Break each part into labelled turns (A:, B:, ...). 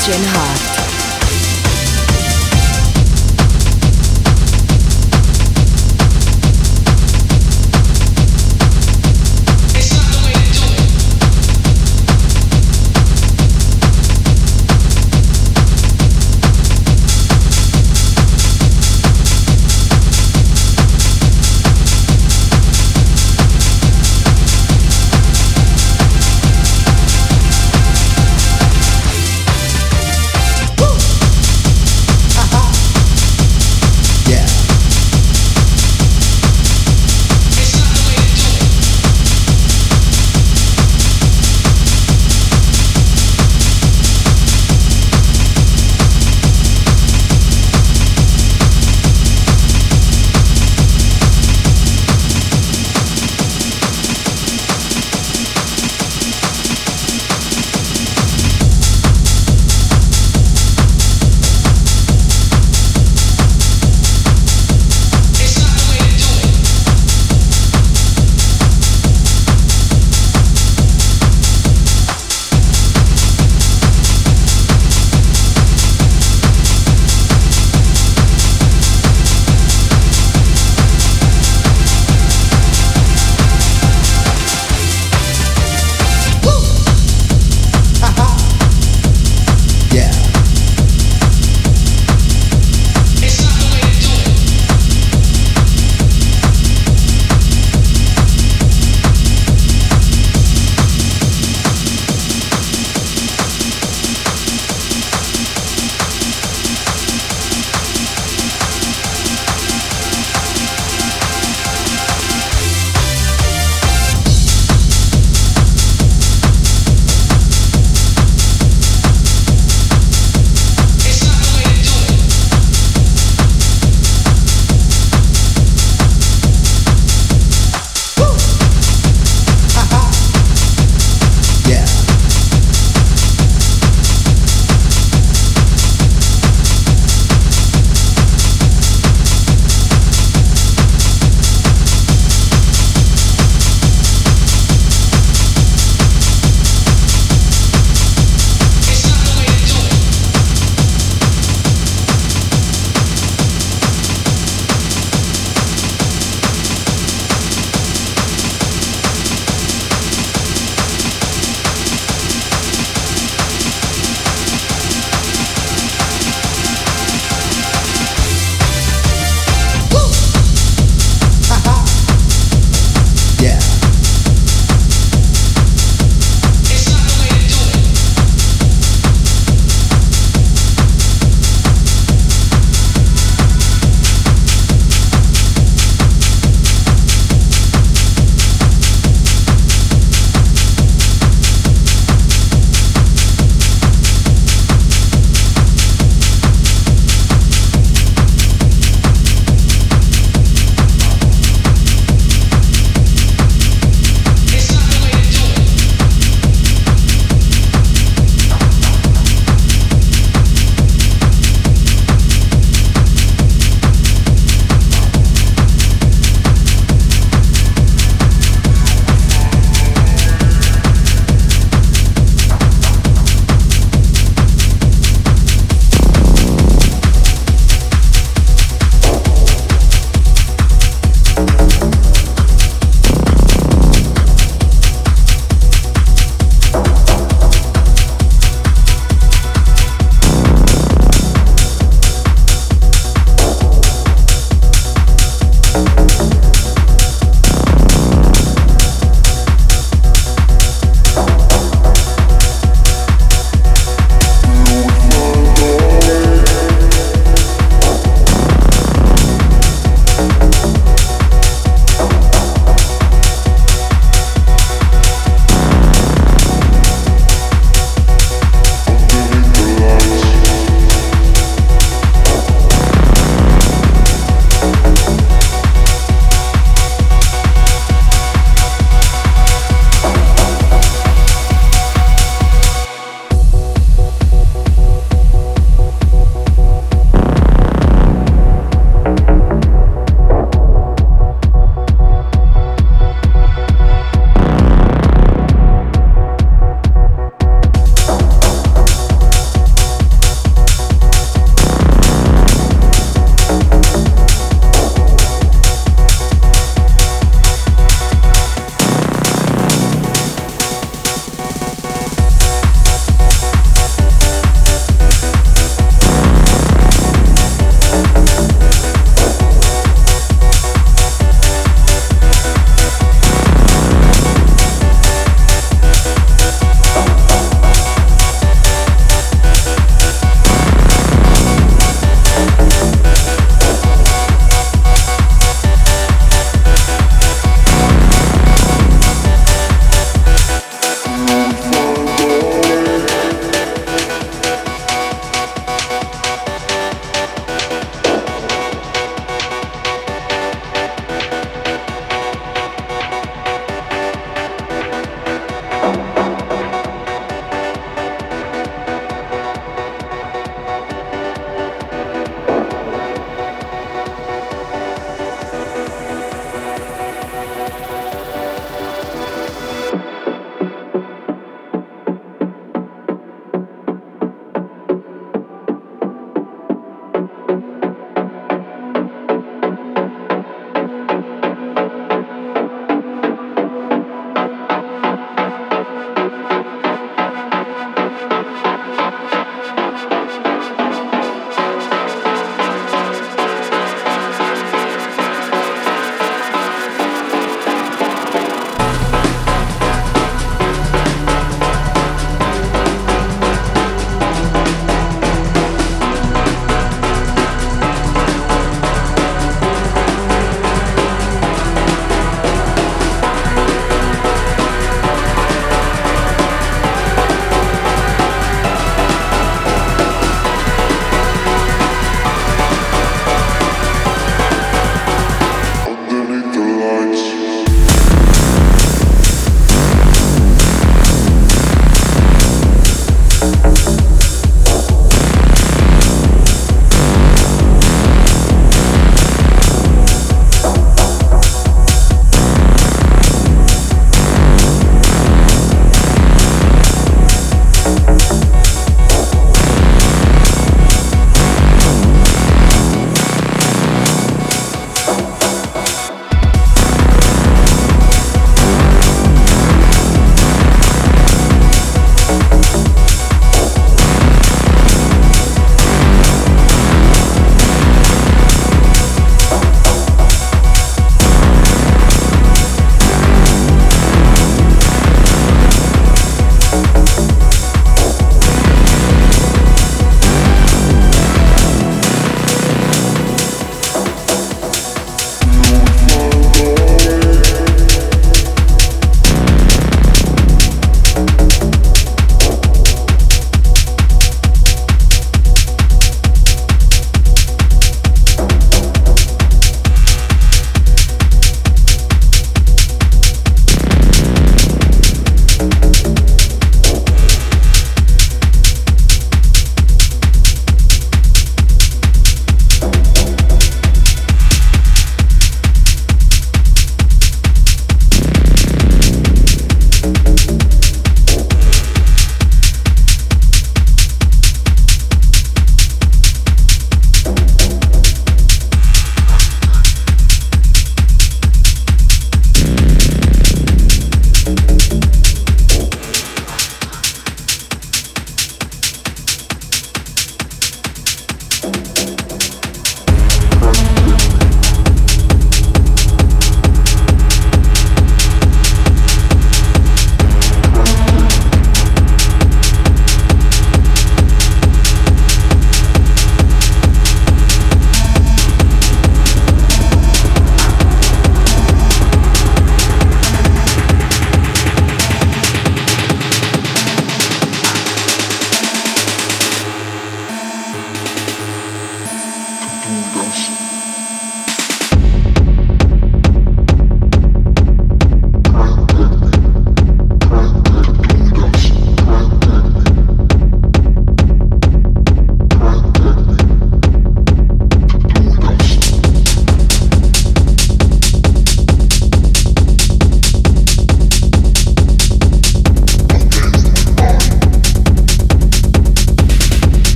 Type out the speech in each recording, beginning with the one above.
A: Sebastian Hart.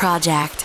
A: Project.